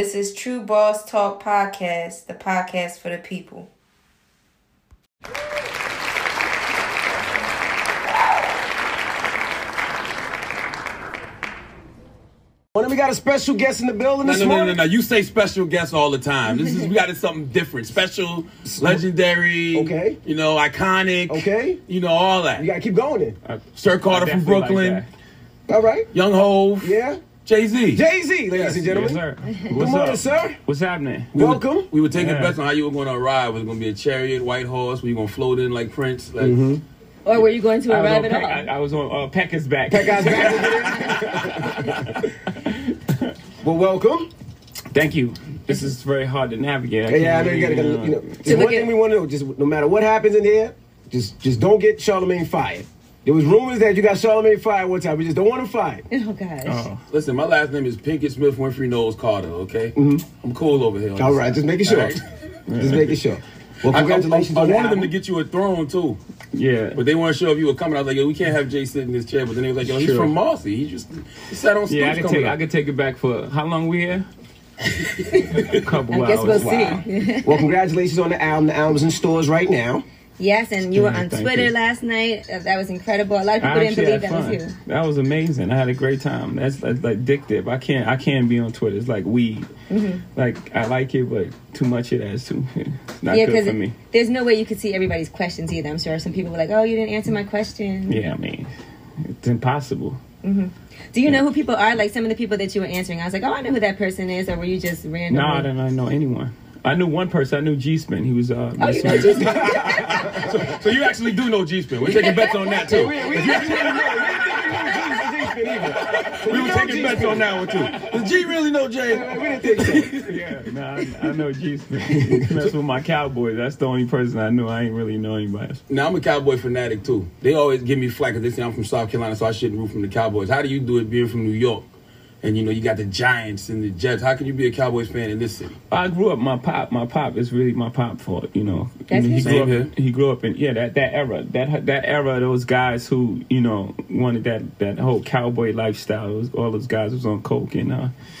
This is Tru Boss Talk Podcast, the podcast for the people. Well, then we got a special guest in the building No, this no, no, no, morning. no. You say special guests all the time. This is we got something different. Special, legendary. Okay. You know, iconic. Okay. You know all that. You gotta keep going then. Uh, Sir Carter from definitely like Brooklyn. All right. Young Hove. Yeah. Jay Z. Jay Z, ladies Yes, and Yes, gentlemen. sir. Good What's morning, up? sir. What's happening? We were- Welcome. we were taking Yeah. bets on how you were going to arrive. Was it going to be a chariot, white horse? Were you going to float in like Prince? Like, Mm-hmm. Or were you going to I was arrive on, at Peck, all? I, I was on uh, Pecker's back. That guy's back again. well, welcome. Thank you. This is very hard to navigate. Yeah, I know you gotta, gotta you know. Just one thing at- we want to know: just no matter what happens in here, just just don't get Charlemagne fired. There was rumors that you got Charlemagne fired one time. We just don't want him fired. Oh gosh. Oh, Listen, my last name is Pinkett Smith Winfrey Knowles Carter. Okay, I'm cool over here. on Mm-hmm. All this right, side. just making sure. All right? Just making sure. Well, I, I, congratulations I on the wanted them to album. get you a throne too, yeah. but they weren't sure if you were coming. I was like, yo, we can't have Jay sit in this chair. But then they was like, yo, he's Sure. from Marcy. He just he sat on Yeah, I stoops could take up. I could take it back for how long we here? a couple I guess we'll see. Well, congratulations on the album. The album's in stores right now. Yes, and you were on thank Twitter you. last night. Uh, That was incredible. A lot of people didn't believe that fun. was you. That was amazing. I had a great time. That's, that's like addictive. I can't I can't be on Twitter. It's like weed. Like I like it, but too much it has too. It's not yeah, good for me. there's no way you could see everybody's questions either. I'm sure some people were like, "Oh, you didn't answer my question." Yeah, I mean, it's impossible. Do you know who people are? Like some of the people that you were answering, I was like, "Oh, I know who that person is," or were you just random? No, I don't know anyone. I knew one person. I knew G Spin. He was uh. Oh, you know, So you actually do know G Spin. We're taking bets on that too. We didn't think we, we, we were taking bets on that one too. Does G really know Jay? We didn't think so. yeah, no, I, I know G Spin. Messed with my Cowboys. That's the only person I knew. I ain't really know anybody. else. Now I'm a Cowboy fanatic too. They always give me flack because they say I'm from South Carolina, so I shouldn't root from the Cowboys. How do you do it being from New York? And you know you got the Giants and the Jets. How can you be a Cowboys fan in this city? I grew up. My pop. My pop is really my pop fault. You know. That's he grew up. Same He grew up in yeah that that era that that era. Those guys who you know wanted that that whole cowboy lifestyle. Was, all those guys was on coke and uh,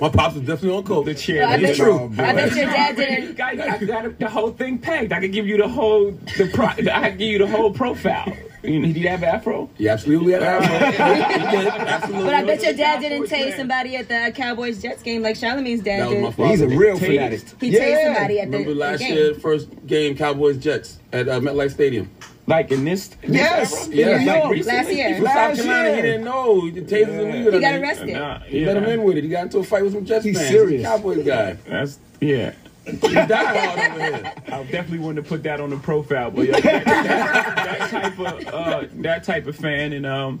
My pops was definitely on coke. the chair. I bet, true. I bet your dad didn't. I, I got the whole thing pegged. I could give you the whole the pro, I could give you the whole profile. You know, did he have afro? You absolutely had that. Absolutely. But I bet your dad didn't tase somebody at the Cowboys Jets game like Charlemagne's dad That was my did. He's a real Tased. fanatic. He Yeah. tased somebody at the, Remember the last game. year, first game Cowboys Jets at uh, MetLife Stadium. Like in this? in this Yes. Yeah, like recently? Last year. From Last South Carolina, year. he didn't know. The tasers illegal. He got arrested. Nah, He let him in with it. He got into a fight with some Jets He's fans. serious. He's a Cowboys guy. That's yeah. He died hard over here. I definitely wanted to put that on the profile, but yeah, that, that, that type of uh, that type of fan, and um,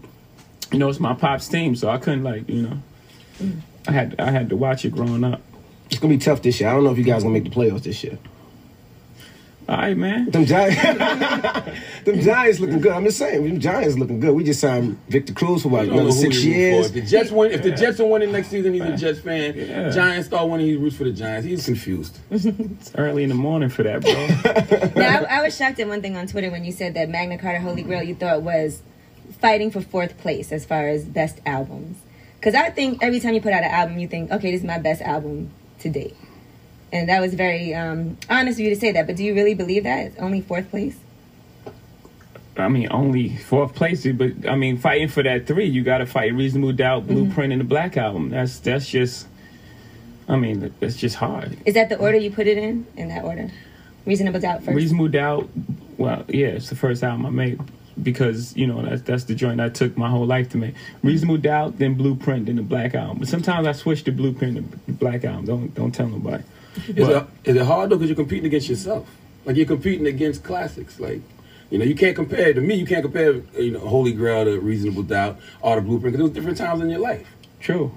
you know, it's my pop's team, so I couldn't like you know, I had I had to watch it growing up. It's gonna be tough this year. I don't know if you guys gonna make the playoffs this year. All right, man. Them Giants, them Giants looking good. I'm just saying, them Giants looking good. We just signed Victor Cruz for what You don't know another six years. If the Jets win, if the Jets are winning next season, he's a Jets fan. Yeah. Giants start winning, he roots for the Giants. He's confused. It's early in the morning for that, bro. Now, I, I was shocked at one thing on Twitter when you said that Magna Carta Holy Grail you thought was fighting for fourth place as far as best albums. Because I think every time you put out an album, you think, okay, this is my best album to date. And that was very um, honest of you to say that. But do you really believe that? It's only fourth place? I mean, only fourth place, but I mean, fighting for that three, you got to fight Reasonable Doubt, Blueprint, and the Black Album. That's that's just, I mean, that's just hard. Is that the order you put it in? In that order? Reasonable Doubt first? Reasonable Doubt. Well, yeah, it's the first album I made because you know that's that's the joint I took my whole life to make. Reasonable Doubt, then Blueprint, then the Black Album. But sometimes I switch the Blueprint and the Black Album. Don't don't tell nobody. Is it, is it hard though? Because you're competing against yourself. Like you're competing against classics. Like you know, you can't compare. To me, you can't compare. You know, Holy Grail to Reasonable Doubt or the Blueprint because it was different times in your life. True.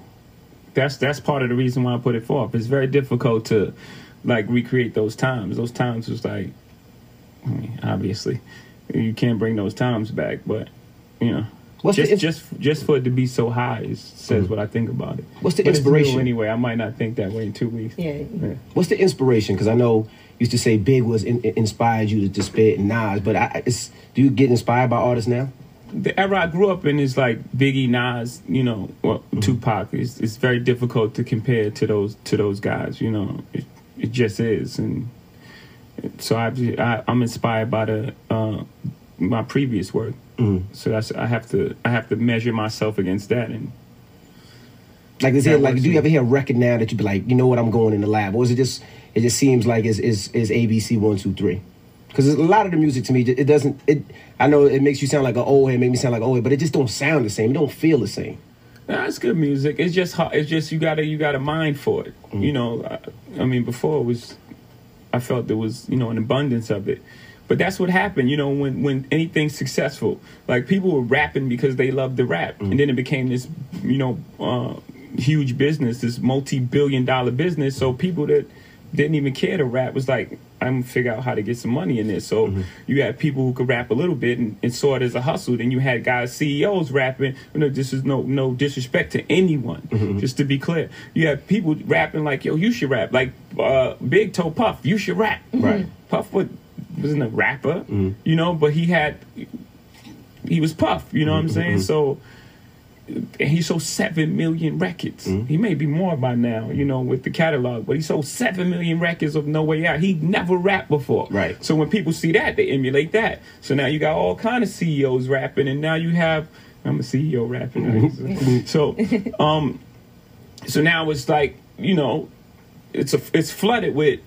That's that's part of the reason why I put it forth. It's very difficult to like recreate those times. Those times was like, I mean, obviously, you can't bring those times back. But you know, What's just ins- just just for it to be so high is, says what I think about it. What's the But it's new inspiration? anyway? I might not think that way in two weeks. Yeah. What's the inspiration? Because I know you used to say Big was in, in- inspired you to, to spit and Nas, but I, it's, do you get inspired by artists now? the era I grew up in is like Biggie, Nas, you know, well, Tupac. It's, it's very difficult to compare to those to those guys. You know, it, it just is, and so I, I I'm inspired by the uh, my previous work. Mm. So that's I have to I have to measure myself against that, and Like, is it like? Do you ever hear a record now that you be like, you know what, I'm going in the lab, or is it just? It just seems like it's is is ABC one two three. Because a lot of the music to me, it doesn't. It I know it makes you sound like an old head, make me sound like an old head, but it just don't sound the same. It don't feel the same. Nah, it's good music. It's just hard. It's just you gotta you got to mind for it. Mm. You know, I, I mean, before it was, I felt there was you know an abundance of it, but that's what happened. You know, when when anything's successful, like people were rapping because they loved the rap, and then it became this you know uh, huge business, this multi billion dollar business. So people that didn't even care to rap was like. I'm gonna figure out how to get some money in this. So you had people who could rap a little bit and, and saw it as a hustle. Then you had guys, CEOs rapping. You know, this is no no disrespect to anyone. Just to be clear, you had people rapping like, "Yo, you should rap." Like uh, Big Toe Puff, you should rap. Right. Puff was, wasn't a rapper, mm. you know, but he had he was Puff. You know what I'm mm-hmm, saying? Mm-hmm. So. And he sold seven million records. Mm. He may be more by now, you know, with the catalog, but he sold seven million records of No Way Out. He never rapped before. Right. So when people see that, they emulate that. So now you got all kind of CEOs rapping, and now you have I'm a CEO rapping. right? Mm-hmm. so, um, so now it's like you know, it's a it's flooded with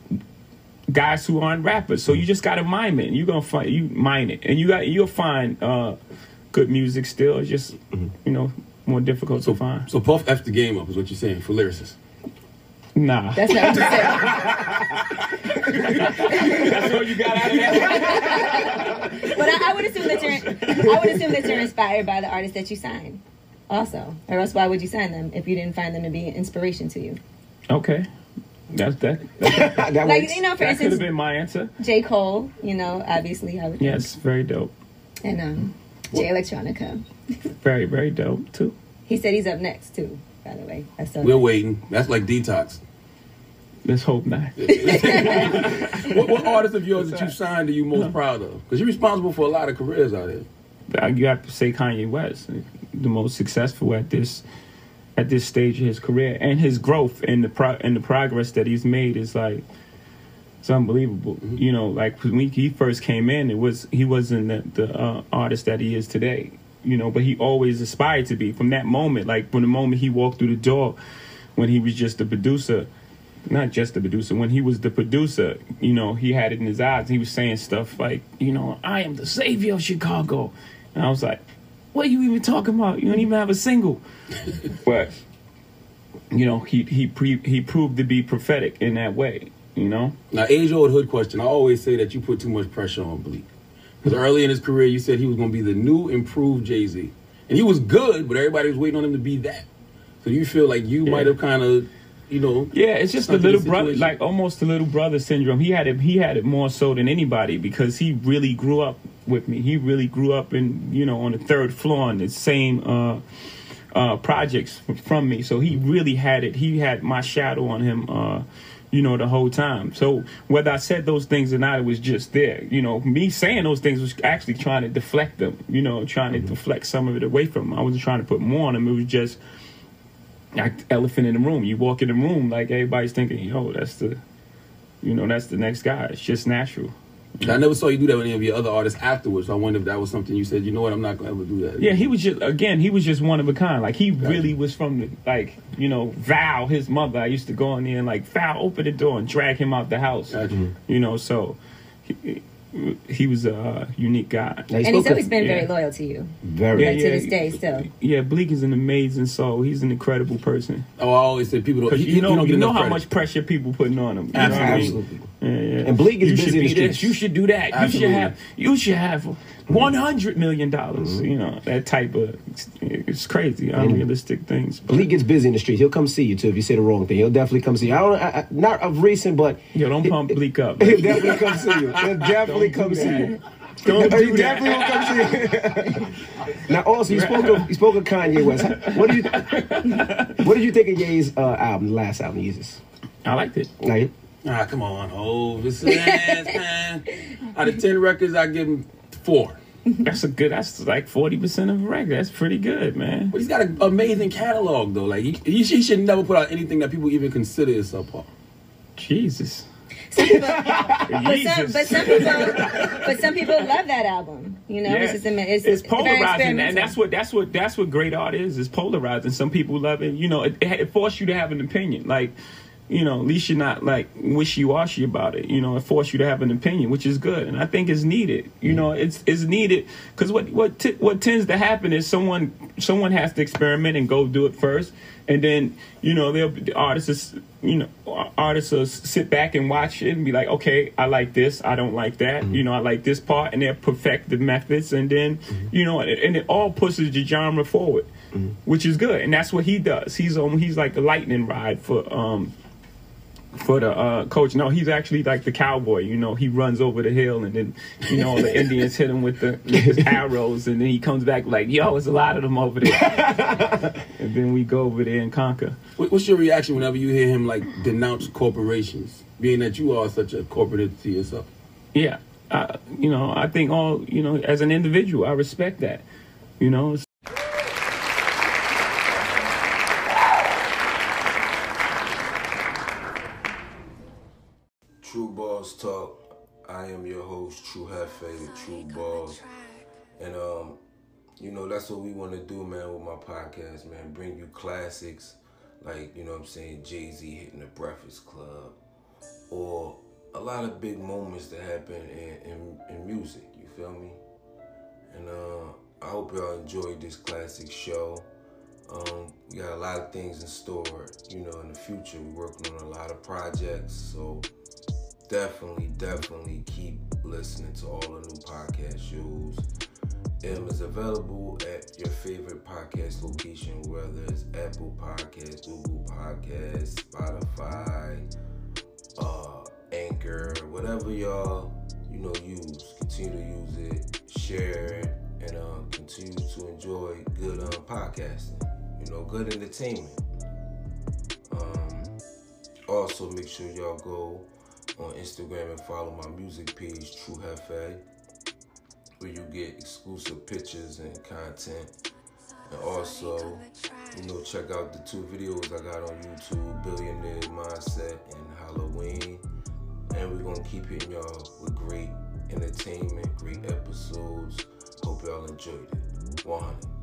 guys who aren't rappers. So you just got to mime it. You're gonna find you mine it, and you got you'll find uh, good music still. It's just you know more difficult to find. So Puff F the game up is what you're saying for lyricists. Nah, That's not what you said. that's all you got out of that. But I, I would assume that you're I would assume that you're inspired by the artists that you sign. Also. Or else why would you sign them if you didn't find them to be an inspiration to you? Okay, that's that. That, that Like works. you know, for that could have been my answer. J. Cole, you know, obviously I would think. Yes, very dope. And um Jay Electronica. Very very dope too. He said he's up next too, by the way. I saw We're that. waiting. That's like detox. Let's hope not. What, what artist of yours that you signed are you most proud of? Because you're responsible for a lot of careers out here. Uh, you have to say Kanye West, the most successful at this at this stage of his career, and his growth and the pro- and the progress that he's made is like it's unbelievable. You know, like when he first came in, it was he wasn't the, the uh, artist that he is today. You know, but he always aspired to be. From that moment, like from the moment he walked through the door, when he was just a producer, not just the producer, when he was the producer, you know, he had it in his eyes. He was saying stuff like, you know, I am the savior of Chicago. And I was like, what are you even talking about? You don't even have a single. but, you know, he he pre, he proved to be prophetic in that way, you know? Now, age old hood question. I always say that you put too much pressure on Bleak. Because early in his career, you said he was going to be the new improved Jay Z. And he was good, but everybody was waiting on him to be that. So you feel like you Yeah. might have kind of, you know. Yeah, it's just the little brother, like almost the little brother syndrome. He had it. He had it more so than anybody because he really grew up with me. He really grew up in you know on the third floor on the same uh, uh, projects from me. So he really had it. He had my shadow on him. Uh, you know, the whole time. So whether I said those things or not, it was just there. You know, me saying those things was actually trying to deflect them. You know, trying to deflect some of it away from him. I wasn't trying to put more on him. It was just like elephant in the room. You walk in the room, like everybody's thinking, yo, that's the, you know, that's the next guy. It's just natural. I never saw you do that with any of your other artists afterwards. So I wonder if that was something you said, you know what, I'm not going to ever do that. Yeah, he was just again, he was just one of a kind. Like he really was from the like, you know, Val, his mother. I used to go in there and like Val, open the door and drag him out the house. Gotcha. You know, so he, he was a uh, unique guy. Now, he And he's always been yeah. very loyal to you. very. Like, to this day still. Yeah, Bleak is an amazing soul. He's an incredible person. Oh, I always say people don't, Because he, you know, he don't you know how credit. much pressure people putting on him. You know what I mean? Absolutely. Yeah, yeah. And Bleak is you busy should in the be this. streets. You should do that. You should have. You should have one hundred million dollars. You know that type of. It's, it's crazy, unrealistic things. But, Bleak gets busy in the streets. He'll come see you too if you say the wrong thing. He'll definitely come see you. I don't. I, I, not of recent, but yo, don't pump Bleak up. he'll definitely come see you. He'll definitely Don't come see you. Don't he do definitely that. will come see you. now, also, you spoke of you spoke of Kanye West. What do you What did you think of Ye's uh, album, the last album, Yeezus? I liked it. Like, Ah, come on, Hov. It's an ass, man. Out of 10 records, I give him four. that's a good. That's like forty percent of a record. That's pretty good, man. But he's got an amazing catalog though. Like he, he, he should never put out anything that people even consider is subpar. Jesus. Some people, but some, Jesus. but some people, but some people love that album. You know, Yeah. it's just it's, it's polarizing, and that's what that's what that's what great art is. Is polarizing. Some people love it. You know, it, it forces you to have an opinion. Like, you know, at least you're not like wishy washy about it. You know, it forces you to have an opinion, which is good, and I think it's needed. You know, it's it's needed because what what t- what tends to happen is someone someone has to experiment and go do it first, and then you know they'll the artists is, you know artists will sit back and watch it and be like, okay, I like this, I don't like that. You know, I like this part, and they'll perfect the methods, and then you know, and, and it all pushes the genre forward, which is good, and that's what he does. He's um he's like a lightning rod for um for the uh, coach. No, he's actually like the cowboy. You know, he runs over the hill, and then you know the Indians hit him with the with his arrows, and then he comes back like, "Yo, it's a lot of them over there." and then we go over there and conquer. What's your reaction whenever you hear him like denounce corporations, being that you are such a corporate entity yourself? Yeah, uh, you know, I think all you know, as an individual, I respect that. You know, am True Hefe, True Balls. And um, you know, that's what we want to do, man, with my podcast, man. Bring you classics like, you know what I'm saying, Jay-Z hitting the Breakfast Club. Or a lot of big moments that happen in, in, in music, you feel me? And uh, I hope y'all enjoyed this classic show. Um, we got a lot of things in store, you know, in the future. We're working on a lot of projects, so definitely, definitely keep listening to all the new podcast shows. M is available at your favorite podcast location, whether it's Apple Podcasts, Google Podcasts, Spotify, uh, Anchor, whatever y'all you know use. Continue to use it, share it, and uh, continue to enjoy good um, podcasting. You know, good entertainment. Um, also, make sure y'all go on Instagram and follow my music page, True Hefe, where you get exclusive pictures and content. And also, you know, check out the two videos I got on YouTube, Billionaire Mindset and Halloween. And we're gonna keep hitting y'all with great entertainment, great episodes. Hope y'all enjoyed it. 100.